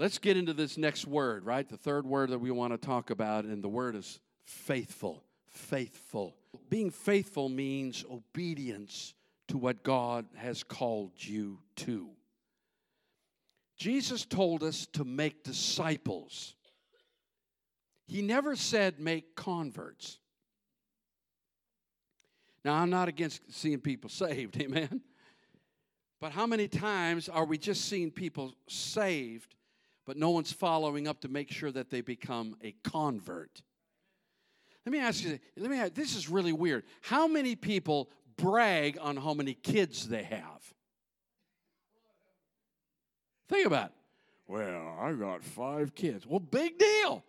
Let's get into this next word, right? The third word that we want to talk about, and the word is faithful. Faithful. Being faithful means obedience to what God has called you to. Jesus told us to make disciples. He never said make converts. Now, I'm not against seeing people saved, amen? But how many times are we just seeing people saved, but no one's following up to make sure that they become a convert? Let me ask you, let me ask, this is really weird. How many people brag on how many kids they have? Think about it. Well, I got five kids. Well, big deal.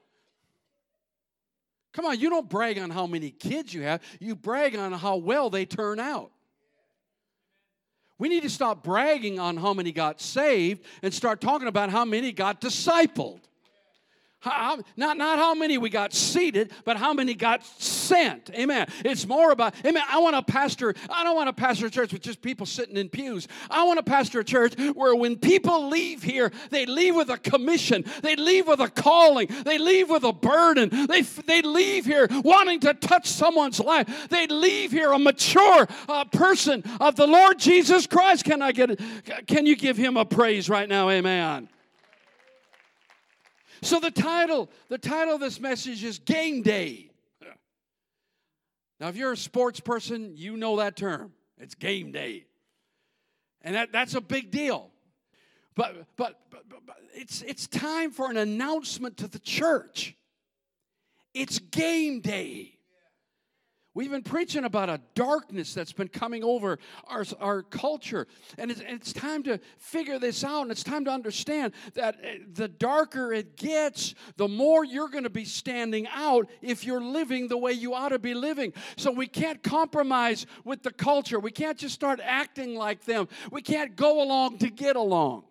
Come on, you don't brag on how many kids you have, you brag on how well they turn out. We need to stop bragging on how many got saved and start talking about how many got discipled. How, not, not how many we got seated, but how many got Amen. It's more about, amen. I want to pastor, I don't want to pastor a church with just people sitting in pews. I want to pastor a church where when people leave here, they leave with a commission, they leave with a calling, they leave with a burden, they, they leave here wanting to touch someone's life. They leave here a mature uh, person of the Lord Jesus Christ. Can I get, can you give him a praise right now? Amen. So the title, the title of this message is Game Day. Now, if you're a sports person, you know that term. It's game day. And that, that's a big deal. But, but, but, but it's, it's time for an announcement to the church. It's game day. We've been preaching about a darkness that's been coming over our, our culture. And it's, it's time to figure this out. And it's time to understand that eh, the darker it gets, the more you're going to be standing out if you're living the way you ought to be living. So we can't compromise with the culture. We can't just start acting like them. We can't go along to get along.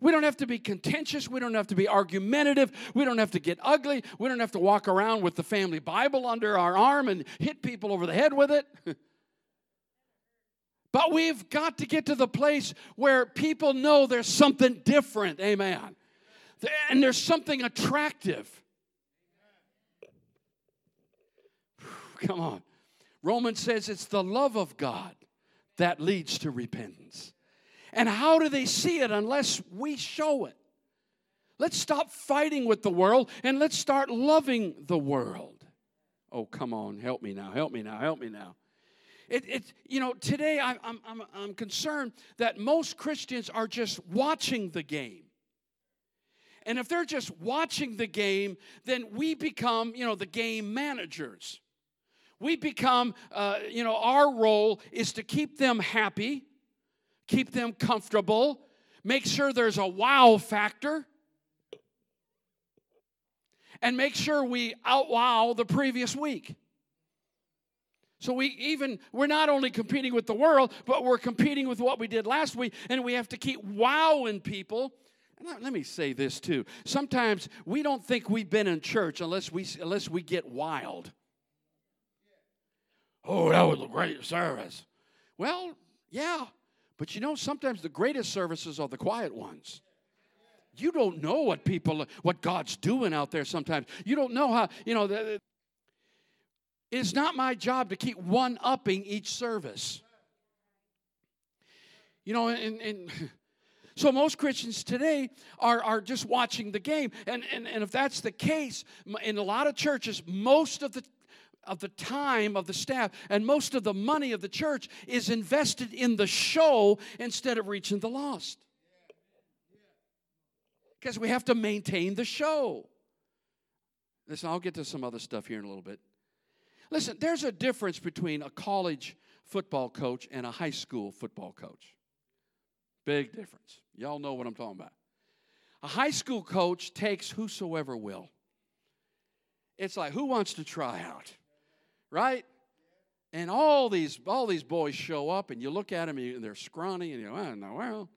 We don't have to be contentious. We don't have to be argumentative. We don't have to get ugly. We don't have to walk around with the family Bible under our arm and hit people over the head with it. but we've got to get to the place where people know there's something different. Amen. And there's something attractive. Come on. Romans says it's the love of God that leads to repentance. And how do they see it unless we show it? Let's stop fighting with the world and let's start loving the world. Oh, come on, help me now, help me now, help me now. It, it, you know, today I'm, I'm, I'm concerned that most Christians are just watching the game. And if they're just watching the game, then we become, you know, the game managers. We become, uh, you know, our role is to keep them happy, keep them comfortable, make sure there's a wow factor, and make sure we outwow the previous week. So we even we're not only competing with the world, but we're competing with what we did last week, and we have to keep wowing people. And let me say this too. Sometimes we don't think we've been in church unless we unless we get wild. Oh, that was a great service. Well, yeah, but you know, sometimes the greatest services are the quiet ones. You don't know what people, what God's doing out there sometimes. You don't know how, you know, it's not my job to keep one upping each service. You know, and, and so most Christians today are, are just watching the game. And, and, and if that's the case, in a lot of churches, most of the of the time of the staff and most of the money of the church is invested in the show instead of reaching the lost. Because we have to maintain the show. Listen, I'll get to some other stuff here in a little bit. Listen, there's a difference between a college football coach and a high school football coach. Big difference. Y'all know what I'm talking about. A high school coach takes whosoever will. It's like, who wants to try out? Right? And all these all these boys show up, and you look at them, and they're scrawny, and you go, "I don't know, well."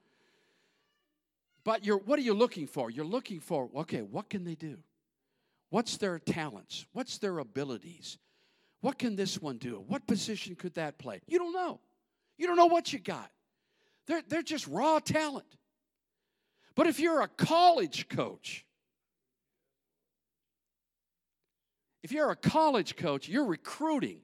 But you're what are you looking for? You're looking for okay, what can they do? What's their talents? What's their abilities? What can this one do? What position could that play? You don't know. You don't know what you got. They're, they're just raw talent. But if you're a college coach, if you're a college coach, you're recruiting.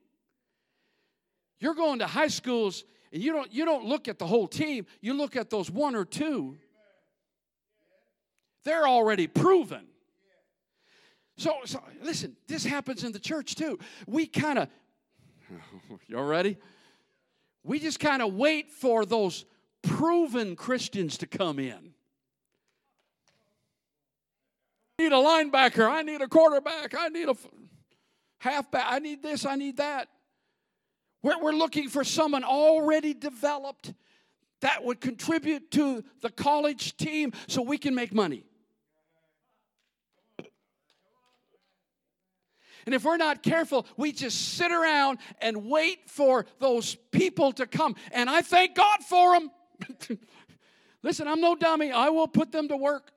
You're going to high schools and you don't you don't look at the whole team, you look at those one or two. They're already proven. So, so listen, this happens in the church too. We kind of Y'all ready? We just kind of wait for those proven Christians to come in. I need a linebacker. I need a quarterback. I need a halfback. I need this. I need that. We're, we're looking for someone already developed that would contribute to the college team so we can make money. And if we're not careful, we just sit around and wait for those people to come. And I thank God for them. Listen, I'm no dummy. I will put them to work.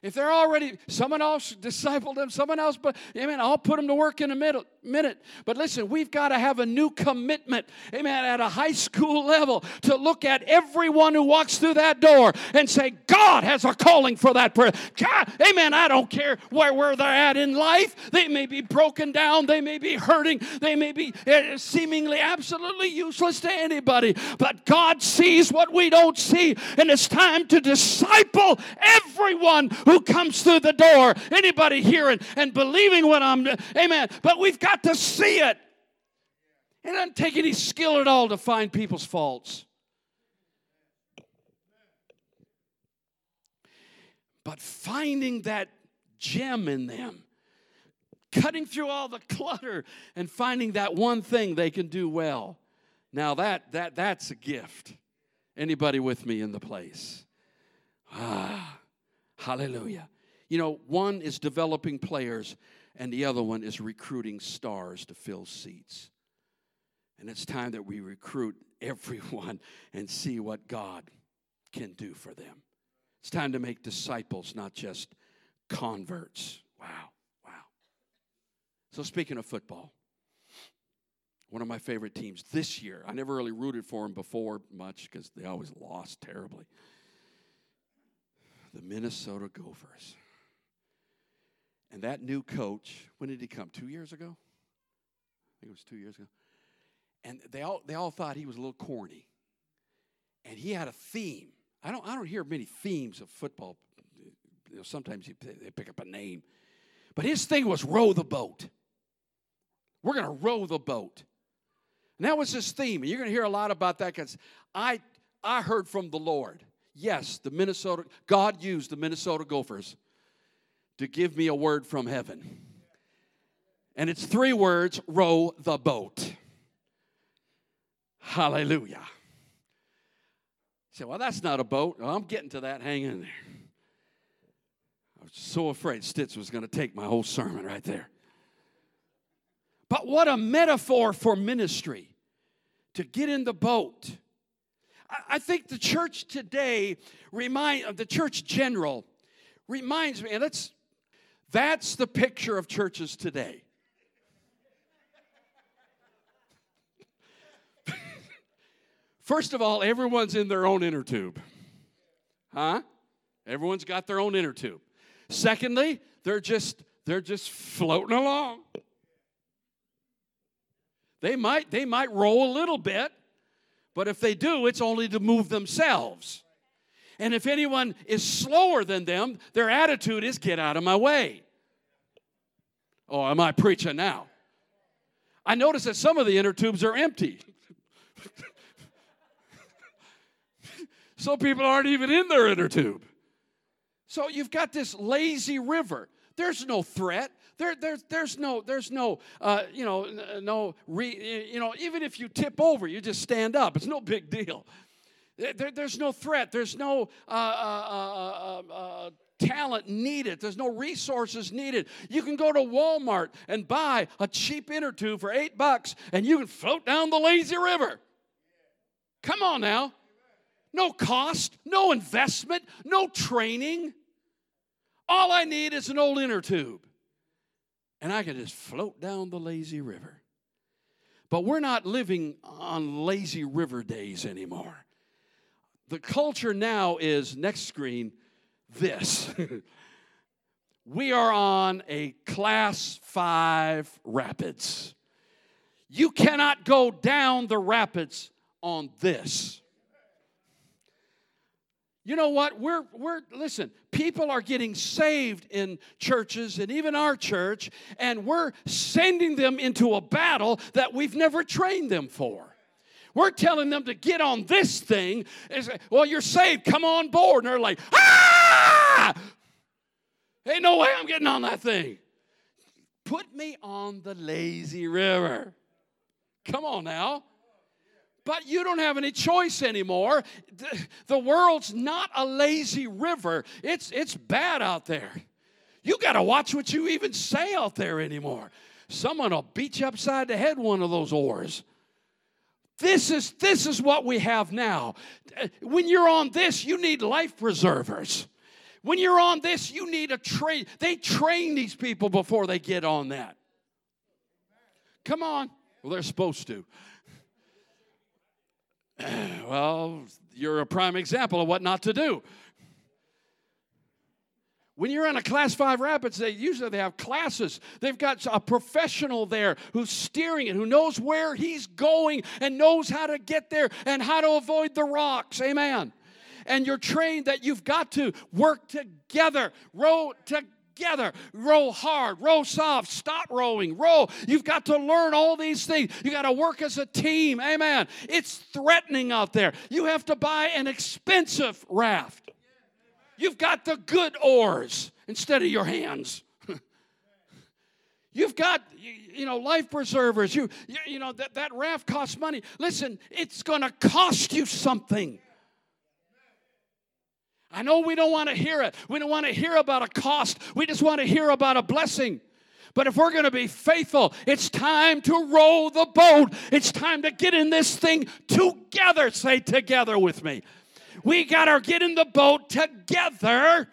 If they're already, someone else discipled them, someone else, but amen, I'll put them to work in a minute. minute. But listen, we've got to have a new commitment, amen, at a high school level to look at everyone who walks through that door and say, God has a calling for that person. Amen, I don't care where, where they're at in life. They may be broken down, they may be hurting, they may be uh, seemingly absolutely useless to anybody, but God sees what we don't see, and it's time to disciple everyone who comes through the door. Anybody hearing and believing what I'm, amen. But we've got to see it. It doesn't take any skill at all to find people's faults. But finding that gem in them, cutting through all the clutter and finding that one thing they can do well. Now that that that's a gift. Anybody with me in the place? Ah. Hallelujah. You know, one is developing players, and the other one is recruiting stars to fill seats. And it's time that we recruit everyone and see what God can do for them. It's time to make disciples, not just converts. Wow, wow. So, speaking of football, one of my favorite teams this year, I never really rooted for them before much because they always lost terribly the Minnesota Gophers. And that new coach, when did he come? Two years ago? I think it was two years ago. And they all, they all thought he was a little corny. And he had a theme. I don't, I don't hear many themes of football. You know, sometimes you, they pick up a name. But his thing was row the boat. We're going to row the boat. And that was his theme. And you're going to hear a lot about that because I, I heard from the Lord. Yes, the Minnesota, God used the Minnesota Gophers to give me a word from heaven. And it's three words row the boat. Hallelujah. You say, well, that's not a boat. Well, I'm getting to that. Hang in there. I was so afraid Stitz was going to take my whole sermon right there. But what a metaphor for ministry to get in the boat I think the church today remind uh, the church general reminds me, and that's that's the picture of churches today. First of all, everyone's in their own inner tube. Huh? Everyone's got their own inner tube. Secondly, they're just they're just floating along. They might they might roll a little bit, but if they do, it's only to move themselves. And if anyone is slower than them, their attitude is get out of my way. Oh, am I preaching now? I notice that some of the inner tubes are empty. some people aren't even in their inner tube. So you've got this lazy river. There's no threat. There, there's, there's no, there's no, uh, you know, no, re, you know, even if you tip over, you just stand up. It's no big deal. There, there's no threat. There's no uh, uh, uh, uh, talent needed. There's no resources needed. You can go to Walmart and buy a cheap inner tube for eight bucks, and you can float down the lazy river. Come on now. No cost, no investment, no training. All I need is an old inner tube and I can just float down the lazy river. But we're not living on lazy river days anymore. the culture now is next screen this. we are on a class five rapids. You cannot go down the rapids on this. You know what? We're, we're, listen, people are getting saved in churches and even our church, and we're sending them into a battle that we've never trained them for. We're telling them to get on this thing. Say, well, you're saved, come on board. And they're like, ah! Ain't no way I'm getting on that thing. Put me on the lazy river. Come on now. But you don't have any choice anymore. The world's not a lazy river. It's it's bad out there. You got to watch what you even say out there anymore. Someone will beat you upside the head one of those oars. This is this is what we have now. When you're on this, you need life preservers. When you're on this, you need a train. They train these people before they get on that. Come on. Well, they're supposed to. Well, you're a prime example of what not to do. When you're in a class five rapids, they usually they have classes. They've got a professional there who's steering it, who knows where he's going and knows how to get there and how to avoid the rocks. Amen. And you're trained that you've got to work together, row together, row hard, row soft, stop rowing, row. You've got to learn all these things. You got to work as a team. Amen. It's threatening out there. You have to buy an expensive raft. You've got the good oars instead of your hands. You've got, you know, life preservers. You, you know, that, that raft costs money. Listen, it's going to cost you something. I know we don't want to hear it. We don't want to hear about a cost. We just want to hear about a blessing. But if we're going to be faithful, it's time to row the boat. It's time to get in this thing together. Say together with me. We got to get in the boat together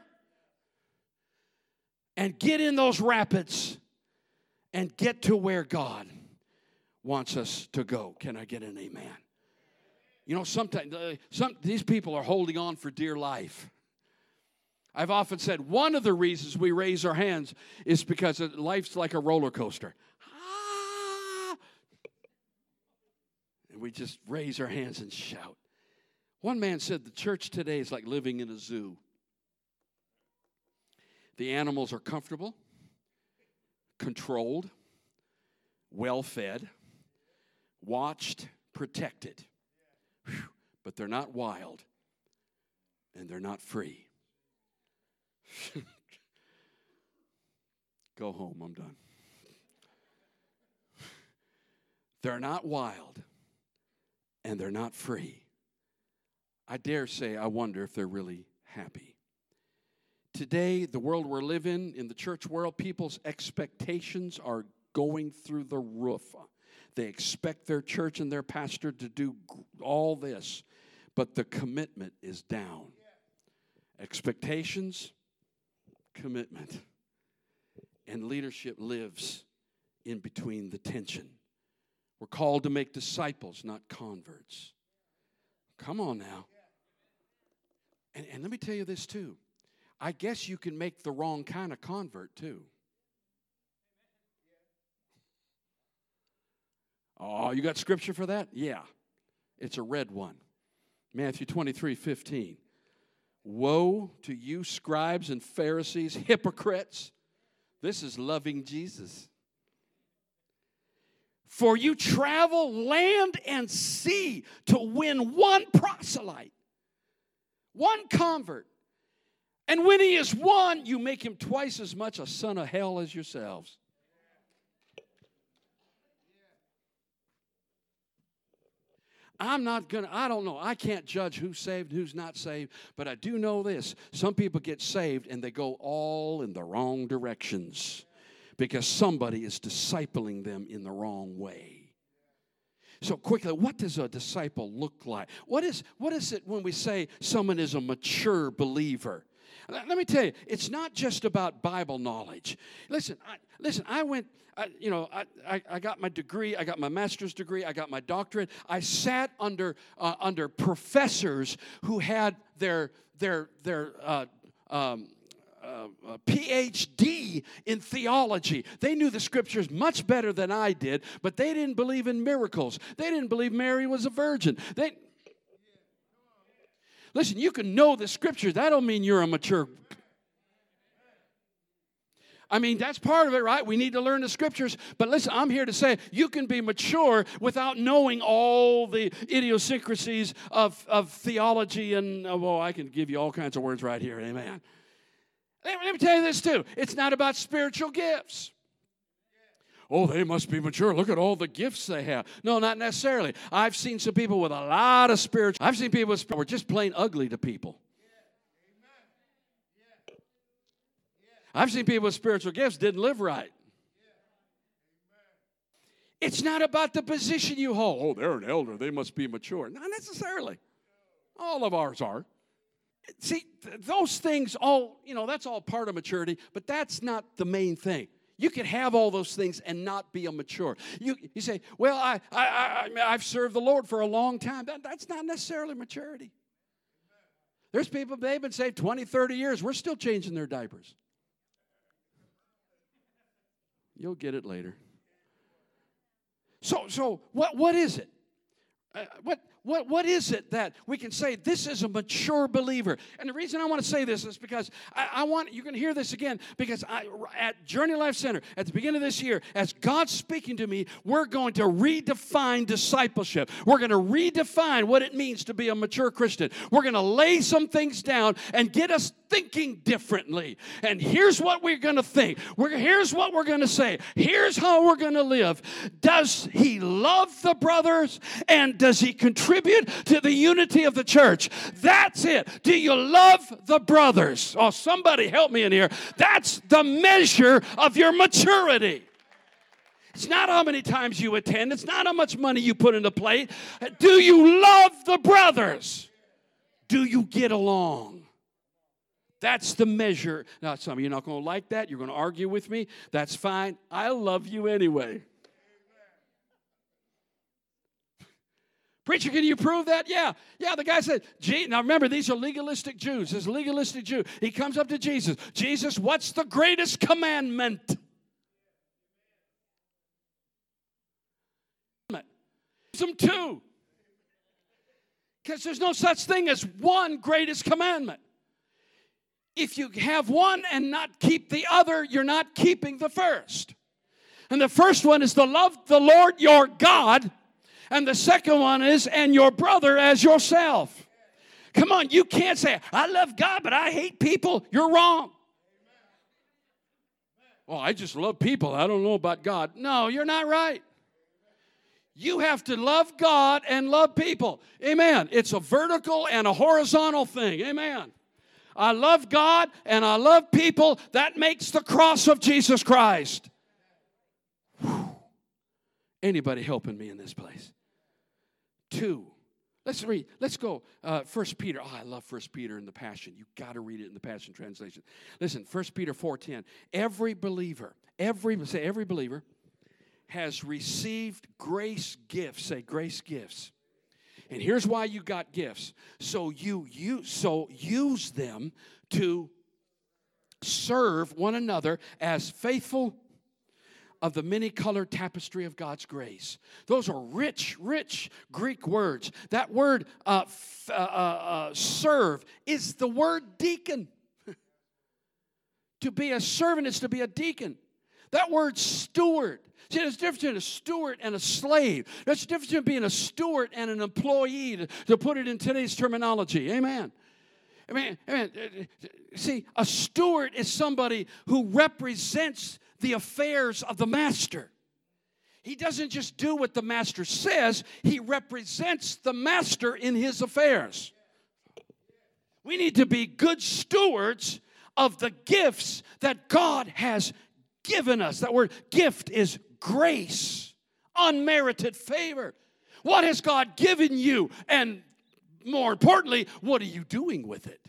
and get in those rapids and get to where God wants us to go. Can I get an amen? You know, sometimes uh, some, these people are holding on for dear life. I've often said one of the reasons we raise our hands is because life's like a roller coaster. Ah! And we just raise our hands and shout. One man said the church today is like living in a zoo. The animals are comfortable, controlled, well fed, watched, protected. Whew. But they're not wild and they're not free. Go home, I'm done. They're not wild and they're not free. I dare say, I wonder if they're really happy. Today, the world we're living in, the church world, people's expectations are going through the roof. They expect their church and their pastor to do all this, but the commitment is down. Expectations, commitment. And leadership lives in between the tension. We're called to make disciples, not converts. Come on now. And, and let me tell you this too. I guess you can make the wrong kind of convert too. Oh, you got scripture for that? Yeah. It's a red one. Matthew 23 15. Woe to you, scribes and Pharisees, hypocrites. This is loving Jesus. For you travel land and sea to win one proselyte one convert. And when he is one, you make him twice as much a son of hell as yourselves. I'm not going to, I don't know. I can't judge who's saved and who's not saved, but I do know this. Some people get saved and they go all in the wrong directions because somebody is discipling them in the wrong way. So, quickly, what does a disciple look like? What is, what is it when we say someone is a mature believer? Let me tell you, it's not just about Bible knowledge. Listen, I, listen. I went. I, you know, I, I, I, got my degree. I got my master's degree. I got my doctorate. I sat under uh, under professors who had their their their uh, um, uh, uh PhD in theology. They knew the scriptures much better than I did, but they didn't believe in miracles. They didn't believe Mary was a virgin. They, Listen, you can know the scriptures. That don't mean you're a mature. I mean, that's part of it, right? We need to learn the scriptures. But listen, I'm here to say you can be mature without knowing all the idiosyncrasies of, of theology. And, oh, I can give you all kinds of words right here. Amen. Let me tell you this, too. It's not about spiritual gifts oh, they must be mature. Look at all the gifts they have. No, not necessarily. I've seen some people with a lot of spiritual. I've seen people who were just plain ugly to people. I've seen people with spiritual gifts didn't live right. It's not about the position you hold. Oh, they're an elder. They must be mature. Not necessarily. All of ours are. See, th- those things all, you know, that's all part of maturity, but that's not the main thing. You can have all those things and not be a mature. You, you say, Well, I, I, I, I've served the Lord for a long time. That, that's not necessarily maturity. There's people, they've been saved 20, 30 years. We're still changing their diapers. You'll get it later. So, so what, what is it? Uh, what, what, what is it that we can say this is a mature believer? And the reason I want to say this is because I, I want you can hear this again because I, at Journey Life Center at the beginning of this year, as God's speaking to me, we're going to redefine discipleship. We're going to redefine what it means to be a mature Christian. We're going to lay some things down and get us thinking differently. And here's what we're going to think. We're, here's what we're going to say. Here's how we're going to live. Does he love the brothers and does he contribute? Contribute to the unity of the church. That's it. Do you love the brothers? Oh, somebody help me in here. That's the measure of your maturity. It's not how many times you attend, it's not how much money you put in the plate. Do you love the brothers? Do you get along? That's the measure. Now, some of you are not going to like that. You're going to argue with me. That's fine. I love you anyway. Preacher, can you prove that? Yeah. Yeah, the guy said, Gee, now remember, these are legalistic Jews. This legalistic Jew. He comes up to Jesus. Jesus, what's the greatest commandment? Some two. Because there's no such thing as one greatest commandment. If you have one and not keep the other, you're not keeping the first. And the first one is to love the Lord your God and the second one is, and your brother as yourself. Come on, you can't say, I love God, but I hate people. You're wrong. Well, I just love people. I don't know about God. No, you're not right. You have to love God and love people. Amen. It's a vertical and a horizontal thing. Amen. I love God and I love people. That makes the cross of Jesus Christ. Whew. Anybody helping me in this place? 2. Let's read. Let's go. Uh, First Peter. Oh, I love First Peter in the Passion. You got to read it in the Passion translation. Listen, First Peter four ten. Every believer, every say every believer, has received grace gifts. Say grace gifts. And here's why you got gifts. So you you so use them to serve one another as faithful of the many colored tapestry of God's grace. Those are rich, rich Greek words. That word uh, f- uh, uh, uh serve is the word deacon. to be a servant is to be a deacon. That word steward. See, there's a difference between a steward and a slave. There's a difference between being a steward and an employee, to, to put it in today's terminology. Amen. I mean, I mean, see, a steward is somebody who represents the affairs of the master. He doesn't just do what the master says, he represents the master in his affairs. We need to be good stewards of the gifts that God has given us. That word gift is grace, unmerited favor. What has God given you? And more importantly, what are you doing with it?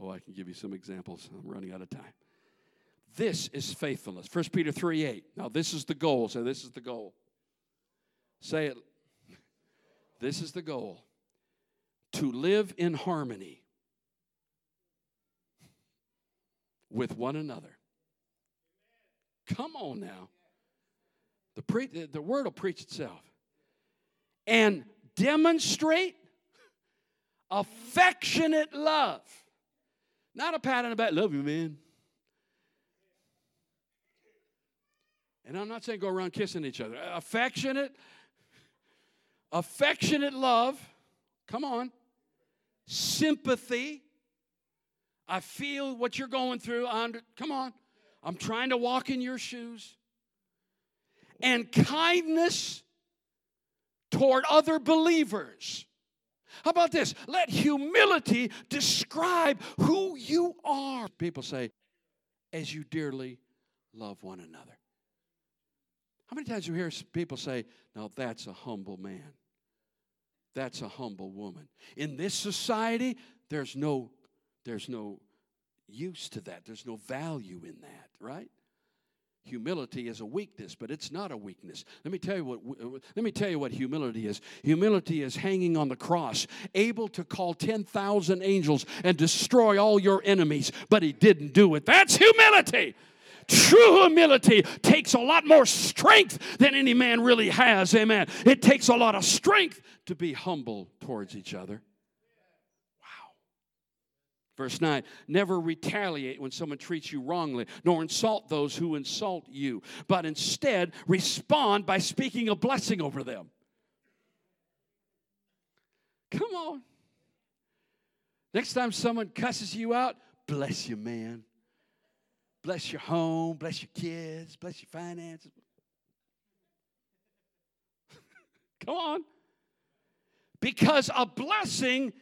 Oh, I can give you some examples. I'm running out of time. This is faithfulness. 1 Peter 3 8. Now, this is the goal. So, this is the goal. Say it. This is the goal to live in harmony with one another. Come on now. The, pre- the word will preach itself. And demonstrate affectionate love. Not a pat on the back, love you, man. And I'm not saying go around kissing each other. Affectionate, affectionate love. Come on. Sympathy. I feel what you're going through. Under, come on. I'm trying to walk in your shoes. And kindness toward other believers. How about this? Let humility describe who you are. People say, as you dearly love one another. How many times you hear people say, now that's a humble man? That's a humble woman. In this society, there's no, there's no use to that. There's no value in that, right? Humility is a weakness, but it's not a weakness. Let me tell you what let me tell you what humility is. Humility is hanging on the cross, able to call 10,000 angels and destroy all your enemies, but he didn't do it. That's humility. True humility takes a lot more strength than any man really has. Amen. It takes a lot of strength to be humble towards each other. Verse 9, never retaliate when someone treats you wrongly, nor insult those who insult you, but instead respond by speaking a blessing over them. Come on. Next time someone cusses you out, bless you, man. Bless your home, bless your kids, bless your finances. Come on. Because a blessing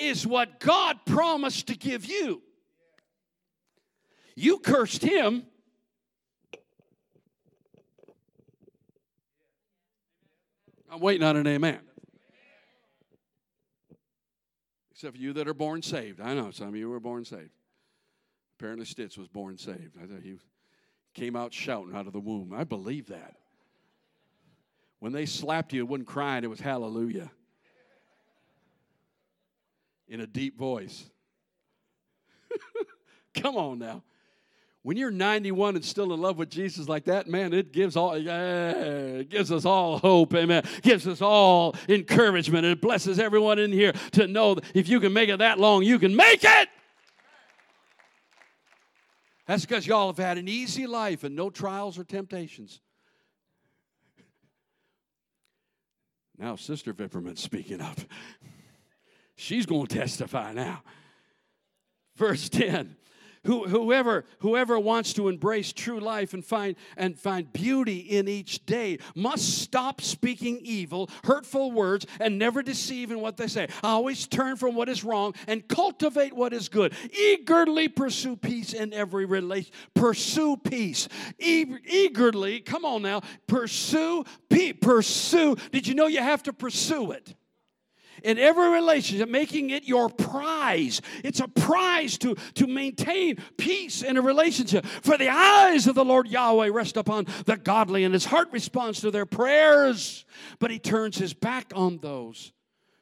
is what God promised to give you. You cursed him. I'm waiting on an amen. Except for you that are born saved. I know some of you were born saved. Apparently, Stitz was born saved. I thought he came out shouting out of the womb. I believe that. When they slapped you, it wasn't crying, it was hallelujah in a deep voice. Come on now. When you're 91 and still in love with Jesus like that, man, it gives all yeah, it gives us all hope, amen. Gives us all encouragement. It blesses everyone in here to know that if you can make it that long, you can make it. That's because y'all have had an easy life and no trials or temptations. Now, Sister Vipperman's speaking up. She's going to testify now. Verse 10 who, whoever, whoever wants to embrace true life and find, and find beauty in each day must stop speaking evil, hurtful words, and never deceive in what they say. Always turn from what is wrong and cultivate what is good. Eagerly pursue peace in every relation. Pursue peace. E- eagerly, come on now, pursue peace. Pursue. Did you know you have to pursue it? In every relationship, making it your prize. It's a prize to, to maintain peace in a relationship. For the eyes of the Lord Yahweh rest upon the godly, and his heart responds to their prayers, but he turns his back on those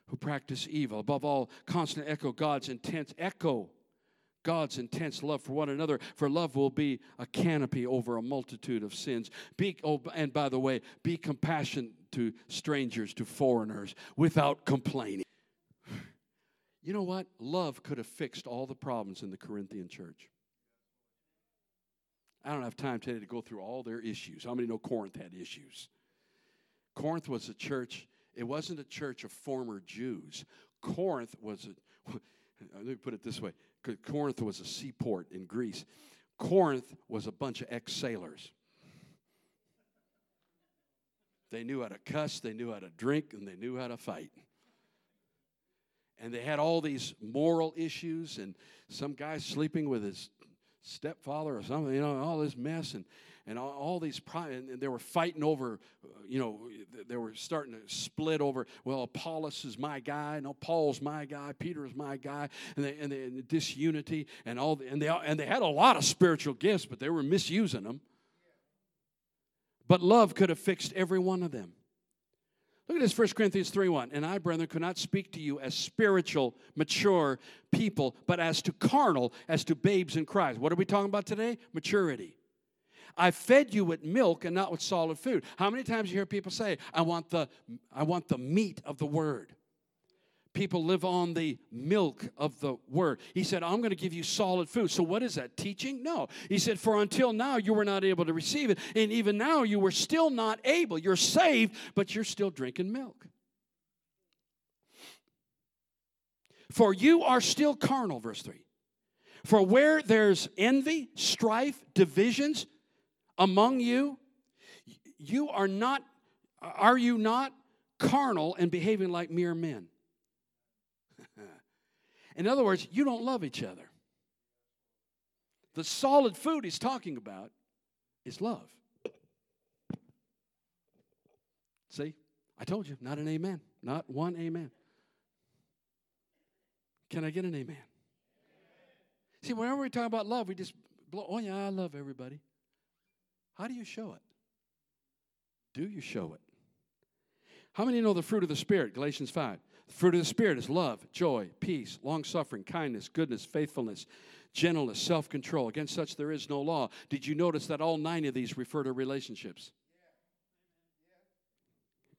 who practice evil. Above all, constant echo God's intense echo. God's intense love for one another, for love will be a canopy over a multitude of sins. Be, oh, and by the way, be compassionate to strangers, to foreigners, without complaining. You know what? Love could have fixed all the problems in the Corinthian church. I don't have time today to go through all their issues. How many know Corinth had issues? Corinth was a church, it wasn't a church of former Jews. Corinth was a, let me put it this way Corinth was a seaport in Greece. Corinth was a bunch of ex sailors. They knew how to cuss, they knew how to drink, and they knew how to fight. And they had all these moral issues, and some guy sleeping with his stepfather or something, you know, all this mess. And, and all, all these, and and they were fighting over, uh, you know, they were starting to split over, well, Apollos is my guy, no, Paul's my guy, Peter is my guy, and, they, and, they, and the disunity, and all, the, and, they, and they had a lot of spiritual gifts, but they were misusing them. But love could have fixed every one of them. Look at this, 1 Corinthians 3 1. And I, brethren, could not speak to you as spiritual, mature people, but as to carnal, as to babes in Christ. What are we talking about today? Maturity. I fed you with milk and not with solid food. How many times you hear people say, I want the, I want the meat of the word? People live on the milk of the word. He said, I'm going to give you solid food. So, what is that? Teaching? No. He said, For until now you were not able to receive it. And even now you were still not able. You're saved, but you're still drinking milk. For you are still carnal, verse 3. For where there's envy, strife, divisions among you, you are not, are you not carnal and behaving like mere men? In other words, you don't love each other. The solid food he's talking about is love. See, I told you, not an amen. Not one amen. Can I get an amen? See, whenever we talk about love, we just blow, oh, yeah, I love everybody. How do you show it? Do you show it? How many know the fruit of the Spirit? Galatians 5. The fruit of the Spirit is love, joy, peace, long suffering, kindness, goodness, faithfulness, gentleness, self control. Against such there is no law. Did you notice that all nine of these refer to relationships?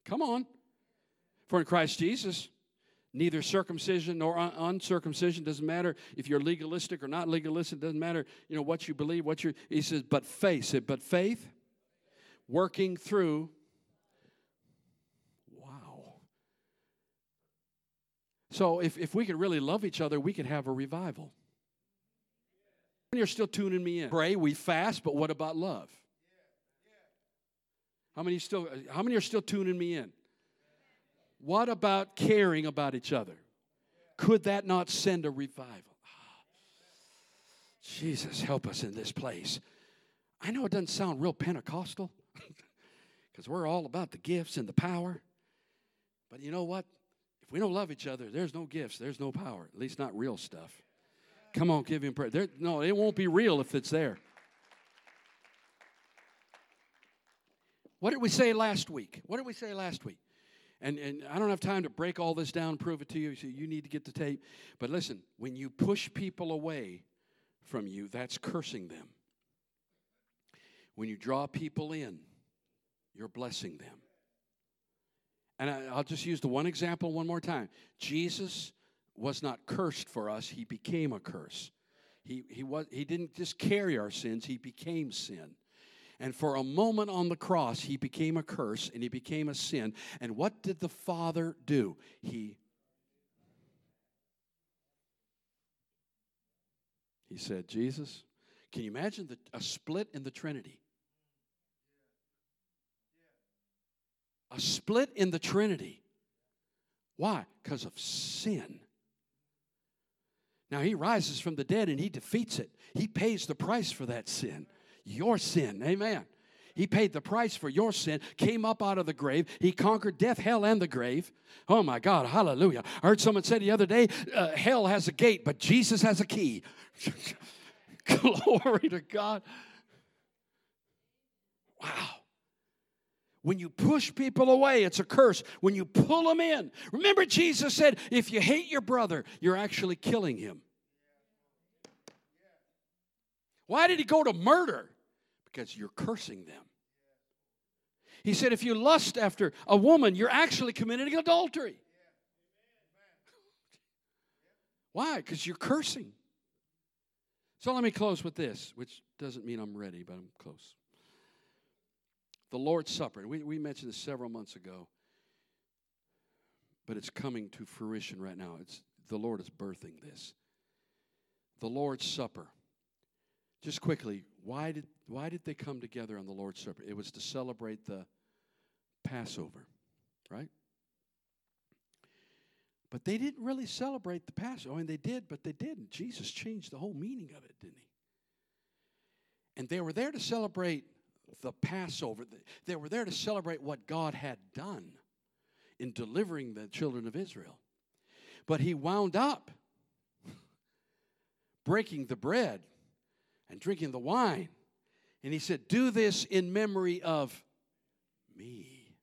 Come on. For in Christ Jesus, neither circumcision nor un- uncircumcision doesn't matter if you're legalistic or not legalistic doesn't matter you know what you believe what you he says but faith but faith working through So if, if we could really love each other, we could have a revival. You're still tuning me in. Pray, we fast, but what about love? How many still how many are still tuning me in? What about caring about each other? Could that not send a revival? Ah, Jesus, help us in this place. I know it doesn't sound real Pentecostal because we're all about the gifts and the power. But you know what? We don't love each other, there's no gifts, there's no power, at least not real stuff. Come on, give him prayer. There, no, it won't be real if it's there. What did we say last week? What did we say last week? And, and I don't have time to break all this down and prove it to you, so you need to get the tape. But listen, when you push people away from you, that's cursing them. When you draw people in, you're blessing them. And I, will just use the one example one more time. Jesus was not cursed for us, he became a curse. He, he, was, he didn't just carry our sins, he became sin. And for a moment on the cross, he became a curse and he became a sin. And what did the Father do? He He said, Jesus, can you imagine the, a split in the Trinity? A split in the Trinity. Why? Because of sin. Now he rises from the dead and he defeats it. He pays the price for that sin. Your sin. Amen. He paid the price for your sin, came up out of the grave. He conquered death, hell, and the grave. Oh my God, hallelujah. I heard someone say the other day uh, hell has a gate, but Jesus has a key. Glory to God. Wow. When you push people away, it's a curse. When you pull them in, remember Jesus said, if you hate your brother, you're actually killing him. Why did he go to murder? Because you're cursing them. He said, if you lust after a woman, you're actually committing adultery. Why? Because you're cursing. So let me close with this, which doesn't mean I'm ready, but I'm close. The Lord's Supper. We, we mentioned this several months ago, but it's coming to fruition right now. It's, the Lord is birthing this. The Lord's Supper. Just quickly, why did, why did they come together on the Lord's Supper? It was to celebrate the Passover, right? But they didn't really celebrate the Passover. Oh, I mean, they did, but they didn't. Jesus changed the whole meaning of it, didn't he? And they were there to celebrate the Passover. They were there to celebrate what God had done in delivering the children of Israel. But he wound up breaking the bread and drinking the wine. And he said, Do this in memory of me,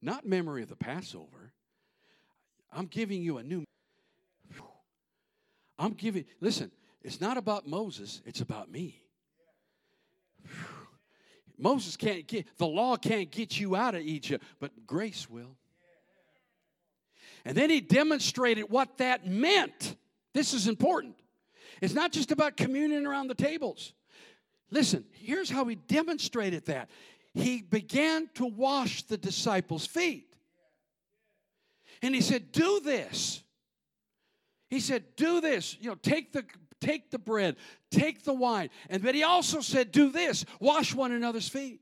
not memory of the Passover. I'm giving you a new. I'm giving, listen, it's not about Moses, it's about me. Moses can't get, the law can't get you out of Egypt, but grace will. And then he demonstrated what that meant. This is important. It's not just about communion around the tables. Listen, here's how he demonstrated that. He began to wash the disciples' feet. And he said, Do this. He said, Do this. You know, take the take the bread, take the wine. And but he also said, Do this, wash one another's feet.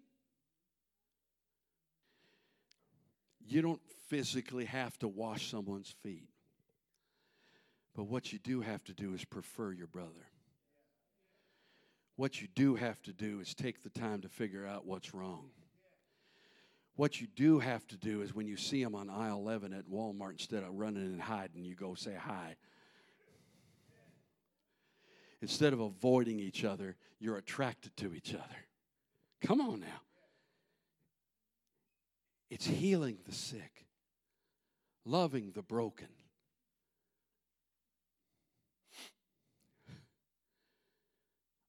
You don't physically have to wash someone's feet. But what you do have to do is prefer your brother. What you do have to do is take the time to figure out what's wrong. What you do have to do is when you see them on aisle 11 at Walmart, instead of running and hiding, you go say hi. Instead of avoiding each other, you're attracted to each other. Come on now. It's healing the sick, loving the broken.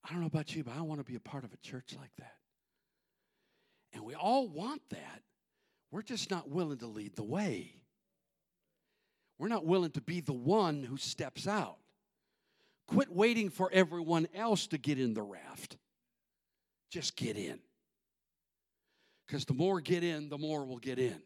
I don't know about you, but I want to be a part of a church like that. And we all want that. We're just not willing to lead the way. We're not willing to be the one who steps out. Quit waiting for everyone else to get in the raft. Just get in. Because the more get in, the more will get in.